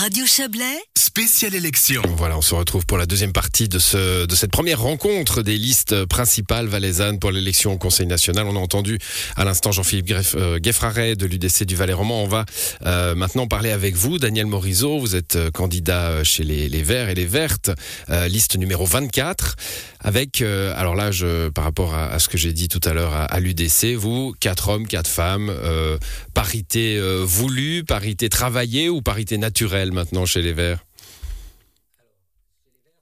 Radio Chablais, Spéciale élection. Voilà, on se retrouve pour la deuxième partie de, ce, de cette première rencontre des listes principales valaisannes pour l'élection au Conseil national. On a entendu à l'instant Jean-Philippe Greff- euh, de l'UDC du Valais Roman. On va euh, maintenant parler avec vous, Daniel Morisot. Vous êtes euh, candidat chez les, les Verts et les Vertes, liste numéro 24. Avec, alors là, je, par rapport à, ce que j'ai dit tout à l'heure à, à l'UDC, vous, quatre hommes, quatre femmes, parité voulue, parité travaillée ou parité naturelle? Maintenant chez les Verts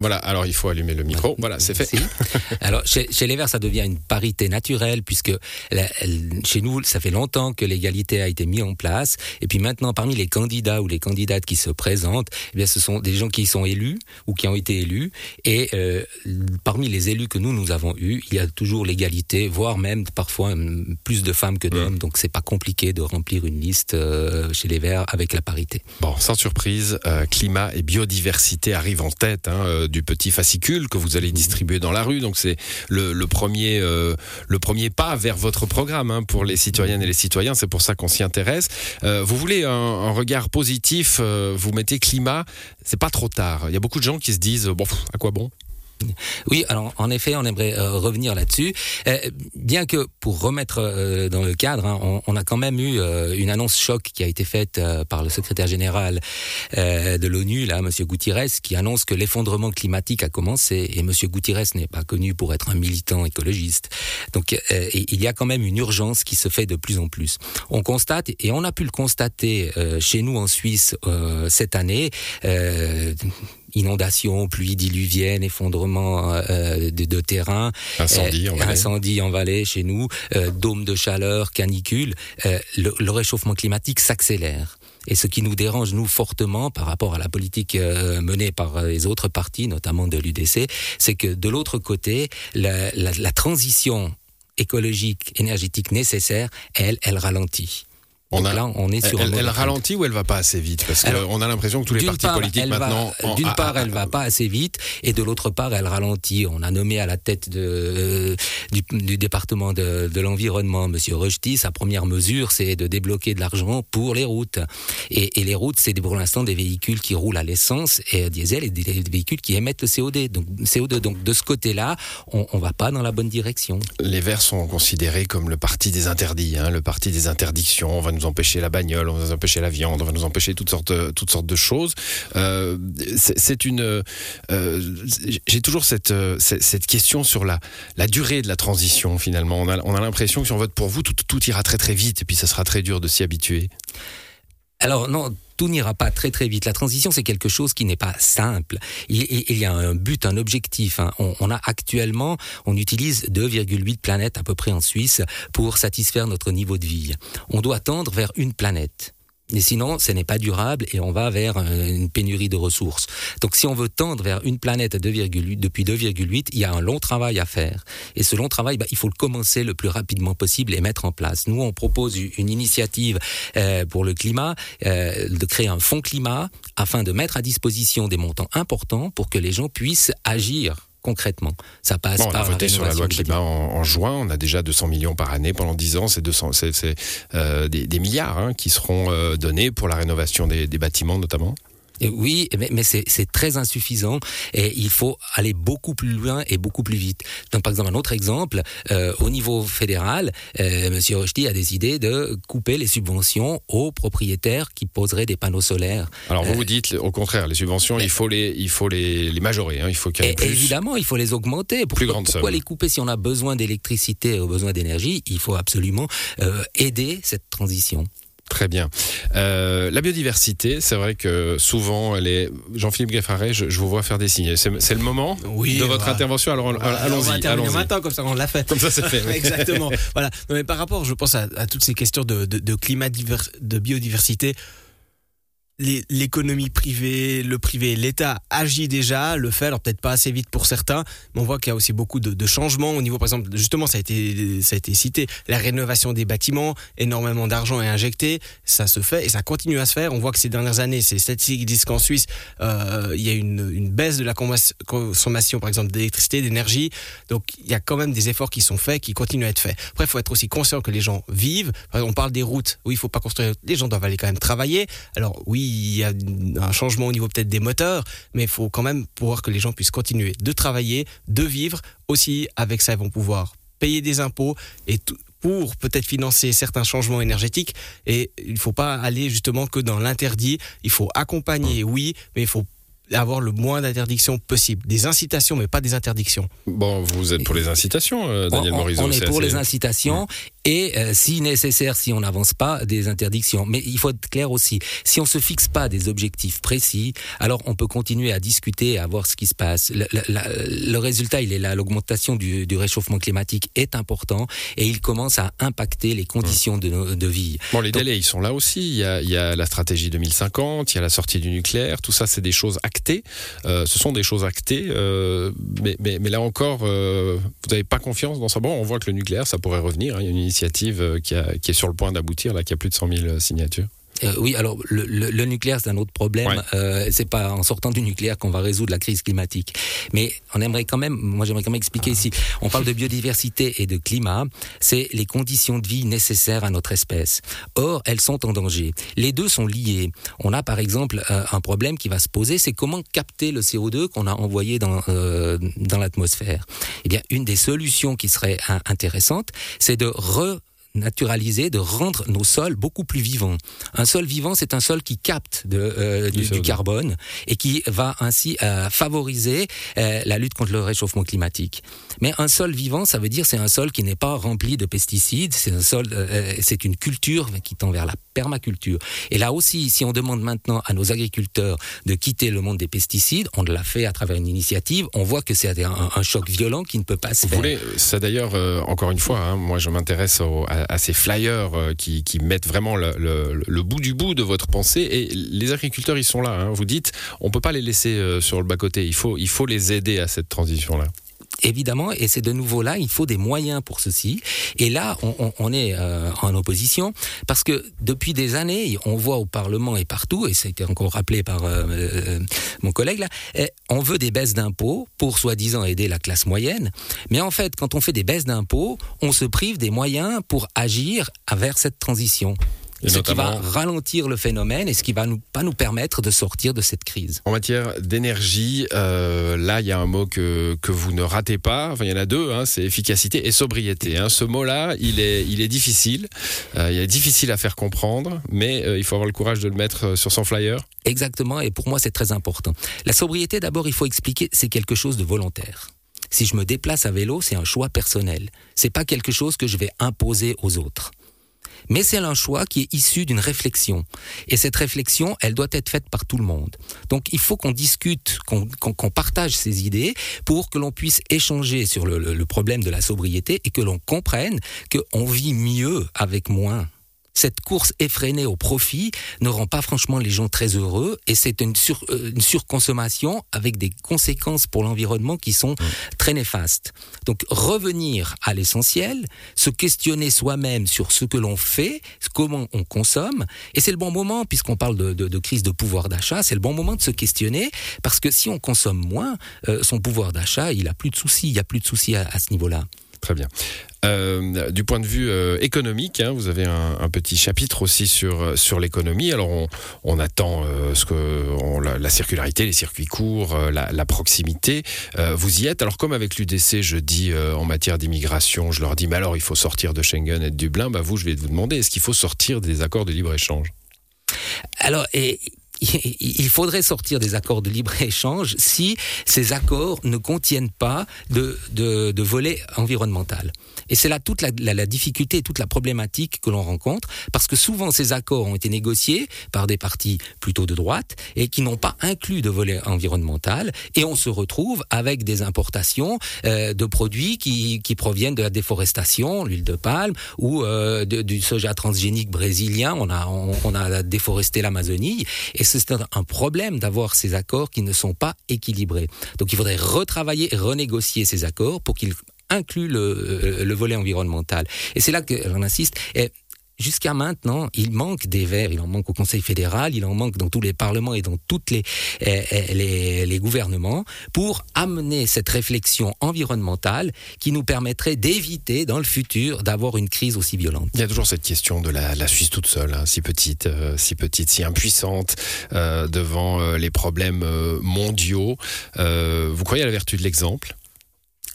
voilà, alors il faut allumer le micro. Voilà, c'est fait. Alors, chez, chez les Verts, ça devient une parité naturelle, puisque la- elle- chez nous, ça fait longtemps que l'égalité a été mise en place. Et puis maintenant, parmi les candidats ou les candidates qui se présentent, eh bien, ce sont des gens qui sont élus ou qui ont été élus. Et euh, parmi les élus que nous, nous avons eus, il y a toujours l'égalité, voire même parfois hum, plus de femmes que d'hommes. Donc, c'est pas compliqué de remplir une liste euh, chez les Verts avec la parité. Bon, sans surprise, euh, climat et biodiversité arrivent en tête hein, euh, du petit fascicule que vous allez distribuer dans la rue. Donc c'est le, le premier, euh, le premier pas vers votre programme hein, pour les citoyennes et les citoyens. C'est pour ça qu'on s'y intéresse. Euh, vous voulez un, regard positif euh, Vous mettez climat. C'est pas trop tard. Il y a beaucoup de gens qui se disent bon, à quoi bon? Oui, alors en effet, on aimerait euh, revenir là-dessus. Euh, bien que pour remettre euh, dans le cadre, hein, on, on a quand même eu euh, une annonce choc qui a été faite euh, par le secrétaire général euh, de l'ONU, là, Monsieur Gutiérrez, qui annonce que l'effondrement climatique a commencé. Et Monsieur Gutiérrez n'est pas connu pour être un militant écologiste. Donc, il y a quand même une urgence qui se fait de plus en plus. On constate, et on a pu le constater chez nous en Suisse cette année. Inondations, pluies diluviennes, effondrements euh, de, de terrain, Incendie euh, en incendie en vallée chez nous, euh, dôme de chaleur, canicule, euh, le, le réchauffement climatique s'accélère. Et ce qui nous dérange, nous, fortement par rapport à la politique euh, menée par les autres partis, notamment de l'UDC, c'est que de l'autre côté, la, la, la transition écologique, énergétique nécessaire, elle, elle ralentit. On Donc a- là, on est sur Elle, ralentit ou elle va pas assez vite Parce qu'on a l'impression que tous les partis part, politiques maintenant. en- D'une part, elle va pas assez vite, et de l'autre part, elle ralentit. On a nommé à la tête de, euh, du, du département de, de l'environnement, Monsieur Rojti. Sa première mesure, c'est de débloquer de l'argent pour les routes. Et, et les routes, c'est pour l'instant des véhicules qui roulent à l'essence et à diesel, et des, des véhicules qui émettent le CO2. Donc, CO2. Donc, de ce côté-là, on, on va pas dans la bonne direction. Les Verts sont considérés comme le parti des interdits, hein, le parti des interdictions. On va nous empêcher la bagnole, on va nous empêcher la viande, on va nous empêcher toutes sortes, toutes sortes de choses. Euh, c'est une. euh, J'ai toujours cette, euh, cette, cette question sur la, la durée de la transition. Finalement, on a, on a l'impression que si on vote pour vous, tout, tout ira très très vite et puis ça sera très dur de s'y habituer. Alors non, tout n'ira pas très très vite. La transition, c'est quelque chose qui n'est pas simple. Il, il- y a un but, un objectif. hein. On a actuellement, on utilise 2,8 planètes à peu près en Suisse pour satisfaire notre niveau de vie. On doit tendre vers une planète. Et sinon, ce n'est pas durable et on va vers euh, une pénurie de ressources. Donc, si on veut tendre vers une planète à 2,8 depuis 2,8, il y a un long travail à faire. Et ce long travail, bah, il faut le commencer le plus rapidement possible et mettre en place. Nous, on propose une initiative euh, pour le climat, euh, de créer un fonds climat afin de mettre à disposition des montants importants pour que les gens puissent agir concrètement. Ça passe Bon, on a par voté sur la loi climat en, en juin. On a déjà 200 millions par année pendant 10 ans. C'est 200, c'est c'est, euh, des, des milliards hein, qui seront euh, donnés pour la rénovation des, des bâtiments notamment. Oui, mais, mais c'est très insuffisant et il faut aller beaucoup plus loin et beaucoup plus vite. Donc, par exemple, un autre exemple, euh, au niveau fédéral, euh, Monsieur Rochety a décidé de couper les subventions aux propriétaires qui poseraient des panneaux solaires. Alors vous Euh, vous dites au contraire, les subventions, il faut les, il faut les, les majorer. hein. il faut qu'il y ait Et plus. évidemment, il faut les augmenter. Pourquoi, Plus grande pourquoi somme. les couper si on a besoin d'électricité ou besoin d'énergie? Il faut absolument aider cette transition. Très bien. Euh, la biodiversité, c'est vrai que souvent, elle est. Jean-Philippe Gueffaret, je, je vous vois faire des signes. C'est le moment Oui, de votre intervention. Alors on- on va allons-y, maintenant, comme ça on l'a fait. Comme ça, c'est fait. oui. Exactement. voilà. Non, mais par rapport, je pense à, à toutes ces questions de, de, de climat, divers- de biodiversité. L'économie privée, le privé, l'État agit déjà, le fait, alors peut-être pas assez vite pour certains, mais on voit qu'il y a aussi beaucoup de, changements au niveau, par exemple, justement, ça a été, ça a été cité, la rénovation des bâtiments, énormément d'argent est injecté, ça se fait et ça continue à se faire. On voit que ces dernières années, ces statistiques disent qu'en Suisse, euh, il y a une, une baisse de la consommation, par exemple, d'électricité, d'énergie. Donc, il y a quand même des efforts qui sont faits, qui continuent à être faits. Après, il faut être aussi conscient que les gens vivent. Par exemple, On parle des routes. Oui, il faut pas construire. Les gens doivent aller quand même travailler. Alors, oui, il y a un changement au niveau peut-être des moteurs, mais il faut quand même pouvoir que les gens puissent continuer de travailler, de vivre. Aussi, avec ça, ils vont pouvoir payer des impôts et pour peut-être financer certains changements énergétiques. Et il ne faut pas aller justement que dans l'interdit. Il faut accompagner, oui, mais il faut avoir le moins d'interdictions possible. Des incitations, mais pas des interdictions. Bon, vous êtes pour les incitations, euh, Daniel Morizot. On est pour les incitations et, euh, si nécessaire, si on n'avance pas, des interdictions. Mais il faut être clair aussi. Si on se fixe pas des objectifs précis, alors on peut continuer à discuter, à voir ce qui se passe. Le, le, résultat, il est là. L'augmentation du, du, réchauffement climatique est important et il commence à impacter les conditions de, de vie. Bon, les délais, ils sont là aussi. Il y, a, il y a la stratégie 2050, il y a la sortie du nucléaire. Tout ça, c'est des choses euh, ce sont des choses actées, euh, mais, mais, mais, là encore, vous n'avez pas confiance dans ça. Bon, on voit que le nucléaire, ça pourrait revenir. Hein. Il y a une initiative qui, qui est sur le point d'aboutir, là, qui a plus de 100 000 signatures. Euh, oui, alors le, le, le nucléaire c'est un autre problème. Euh, c'est pas en sortant du nucléaire qu'on va résoudre la crise climatique. Mais on aimerait quand même, moi j'aimerais quand même expliquer ici. On parle de biodiversité et de climat. C'est les conditions de vie nécessaires à notre espèce. Or, elles sont en danger. Les deux sont liés. On a par exemple euh, un problème qui va se poser, c'est comment capter le CO2 qu'on a envoyé dans euh, dans l'atmosphère. Eh bien, une des solutions qui serait intéressante, c'est de re naturaliser, de rendre nos sols beaucoup plus vivants. Un sol vivant, c'est un sol qui capte de, euh, du, carbone et qui va ainsi euh, favoriser euh, la lutte contre le réchauffement climatique. Mais un sol vivant, ça veut dire c'est un sol qui n'est pas rempli de pesticides, c'est un sol, c'est une culture qui tend vers la permaculture. Et là aussi, si on demande maintenant à nos agriculteurs de quitter le monde des pesticides, on l'a fait à travers une initiative, on voit que c'est un, choc violent qui ne peut pas se Vous faire. Voulez, ça d'ailleurs, encore une fois, hein, moi je m'intéresse à, à, ces flyers euh, qui, mettent vraiment le, bout du bout de votre pensée. Et les agriculteurs, ils sont là. Hein. Vous dites, on peut pas les laisser euh, sur le bas-côté. Il faut, il faut les aider à cette transition-là évidemment, et c'est de nouveau là, il faut des moyens pour ceci. Et là, on, est euh, en opposition parce que depuis des années, on voit au Parlement et partout, et ça a été encore rappelé par euh, euh mon collègue là, on veut des baisses d'impôts pour soi-disant aider la classe moyenne. Mais en fait, quand on fait des baisses d'impôts, on se prive des moyens pour agir vers cette transition ce qui va ralentir le phénomène et ce qui va nous, pas nous permettre de sortir de cette crise. En matière d'énergie, euh, là, il y a un mot que, que vous ne ratez pas. Enfin, il y en a deux, hein, c'est efficacité et sobriété. Hein. Ce mot-là, il est, il est difficile. Euh, il est difficile à faire comprendre, mais euh, il faut avoir le courage de le mettre sur son flyer. Exactement, et pour moi, c'est très important. La sobriété, d'abord, il faut expliquer, c'est quelque chose de volontaire. Si je me déplace à vélo, c'est un choix personnel. C'est pas quelque chose que je vais imposer aux autres mais c'est un choix qui est issu d'une réflexion. Et cette réflexion, elle doit être faite par tout le monde. Donc il faut qu'on discute, qu'on partage ces idées pour que l'on puisse échanger sur le, le, problème de la sobriété et que l'on comprenne qu'on vit mieux avec moins cette course effrénée au profit ne rend pas franchement les gens très heureux et c'est euh, une, surconsommation avec des conséquences pour l'environnement qui sont très néfastes. Donc revenir à l'essentiel, se questionner soi-même sur ce que l'on fait, comment on consomme, et c'est le bon moment, puisqu'on parle de, crise de pouvoir d'achat, c'est le bon moment de se questionner, parce que si on consomme moins, euh, son pouvoir d'achat, il a plus de soucis, il y a plus de soucis à ce niveau-là. Très bien. Euh, du point de vue euh, économique, hein, vous avez un, petit chapitre aussi sur euh, sur l'économie. Alors on, attend ce que la, la, circularité, les circuits courts, la, la, proximité. vous y êtes. Alors comme avec l'UDC, je dis en matière d'immigration, je leur dis mais alors il faut sortir de Schengen et de Dublin. Bah vous, je vais vous demander est-ce qu'il faut sortir des accords de libre échange Alors et il faudrait sortir des accords de libre-échange si ces accords ne contiennent pas de, de, de volet environnemental. Et c'est là toute la, la, la, difficulté toute la problématique que l'on rencontre, parce que souvent ces accords ont été négociés par des partis plutôt de droite et qui n'ont pas inclus de volet environnemental, et on se retrouve avec des importations euh, de produits qui, qui proviennent de la déforestation, l'huile de palme, ou euh, du soja transgénique brésilien, on a, on, on a déforesté l'Amazonie, et c'est un problème d'avoir ces accords qui ne sont pas équilibrés. Donc il faudrait retravailler et renégocier ces accords pour qu'ils incluent le, le volet environnemental. Et c'est là que j'en insiste. Jusqu'à maintenant, il manque des verts, il en manque au Conseil fédéral, il en manque dans tous les parlements et dans toutes les, eh, eh, les, les gouvernements pour amener cette réflexion environnementale qui nous permettrait d'éviter dans le futur d'avoir une crise aussi violente. Il y a toujours cette question de la, la Suisse toute seule, hein, si petite, euh, si petite, si impuissante euh, devant euh, les problèmes euh, mondiaux. Vous croyez à la vertu de l'exemple?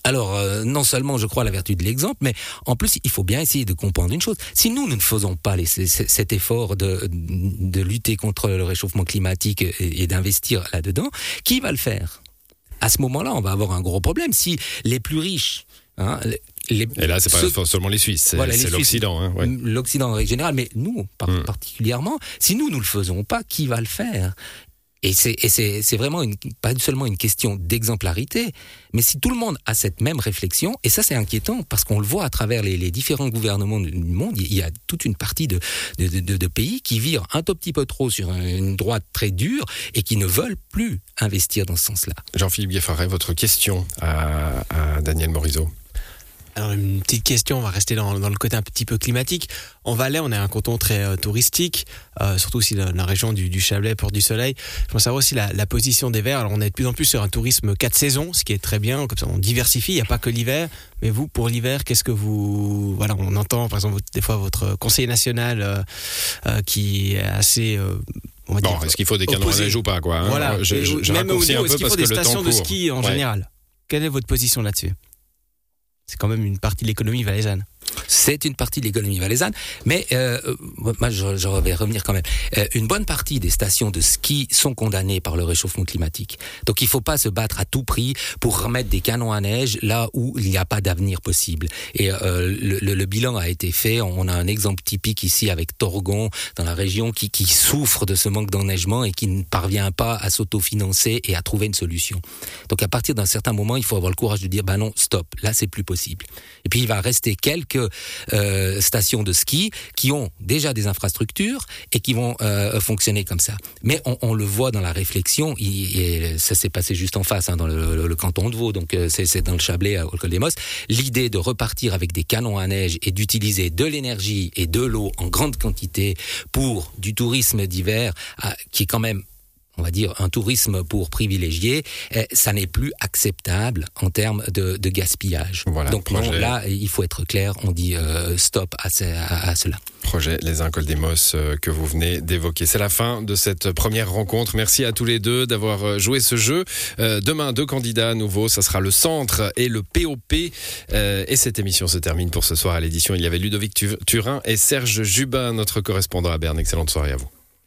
Alors, euh, non seulement je crois à la vertu de l'exemple, mais en plus, il faut bien essayer de comprendre une chose. Si nous, nous ne faisons pas les- cet effort de, de lutter contre le réchauffement climatique et, et d'investir là-dedans, qui va le faire? À ce moment-là, on va avoir un gros problème. Si les plus riches... hein, les, Et là, c'est pas ceux- seulement les Suisses, c'est Voilà, l'Occident. Hein, ouais. l'Occident en règle générale, mais nous par- Mm. particulièrement, si nous nous le faisons pas, qui va le faire? Et c'est vraiment pas seulement une question d'exemplarité, mais si tout le monde a cette même réflexion, et ça c'est inquiétant parce qu'on le voit à travers les, différents gouvernements du monde, il y a toute une partie de, de, pays qui virent un tout petit peu trop sur une droite très dure et qui ne veulent plus investir dans ce sens-là. Jean-Philippe Gueffaret, votre question à, à Daniel Morisot. Alors une petite question, on va rester dans, dans le côté un petit peu climatique. En Valais, on est un canton très euh, touristique, euh, surtout aussi dans la région du, du Chablais, Port du Soleil. Je veux savoir aussi la, la position des verts. Alors on est de plus en plus sur un tourisme quatre saisons, ce qui est très bien. Comme ça, on diversifie. Il n'y a pas que l'hiver. Mais vous, pour l'hiver, qu'est-ce que vous voilà On entend par exemple des fois votre conseiller national euh, euh, qui est assez euh, on va Bon, est-ce qu'il faut des canons à neige ou pas quoi hein? Voilà. Je, Et je, je même au niveau, un est-ce peu qu'il faut parce des que le temps stations de ski en Ouais. général Quelle est votre position là-dessus? C'est quand même une partie de l'économie valaisanne. C'est une partie de l'économie valaisanne, mais euh, moi je, vais revenir quand même. Euh, une bonne partie des stations de ski sont condamnées par le réchauffement climatique. Donc il ne faut pas se battre à tout prix pour remettre des canons à neige là où il n'y a pas d'avenir possible. Et euh, le bilan a été fait. On a un exemple typique ici avec Torgon dans la région qui, qui souffre de ce manque d'enneigement et qui ne parvient pas à s'autofinancer et à trouver une solution. Donc à partir d'un certain moment, il faut avoir le courage de dire bah non, stop, là c'est plus possible. Et puis il va rester quelques euh, stations de ski qui ont déjà des infrastructures et qui vont euh, fonctionner comme ça. Mais on, le voit dans la réflexion, et ça s'est passé juste en face, hein, dans le, le- canton de Vaud, donc euh, c'est c'est dans le Chablais, au col des Mosses. L'idée de repartir avec des canons à neige et d'utiliser de l'énergie et de l'eau en grande quantité pour du tourisme d'hiver, ah, qui est quand même on va dire, un tourisme pour privilégier, eh, ça n'est plus acceptable en termes de, de gaspillage. Voilà, Donc non, là, il faut être clair, on dit euh, stop à, ce- à- à cela. Projet Les Incols des Mosses euh, que vous venez d'évoquer. C'est la fin de cette première rencontre. Merci à tous les deux d'avoir euh, joué ce jeu. Euh, demain, deux candidats à nouveau. Ça sera le centre et le POP. Et cette émission se termine pour ce soir à l'édition. Il y avait Ludovic Tu- Turin et Serge Jubin, notre correspondant à Berne. Excellente soirée à vous.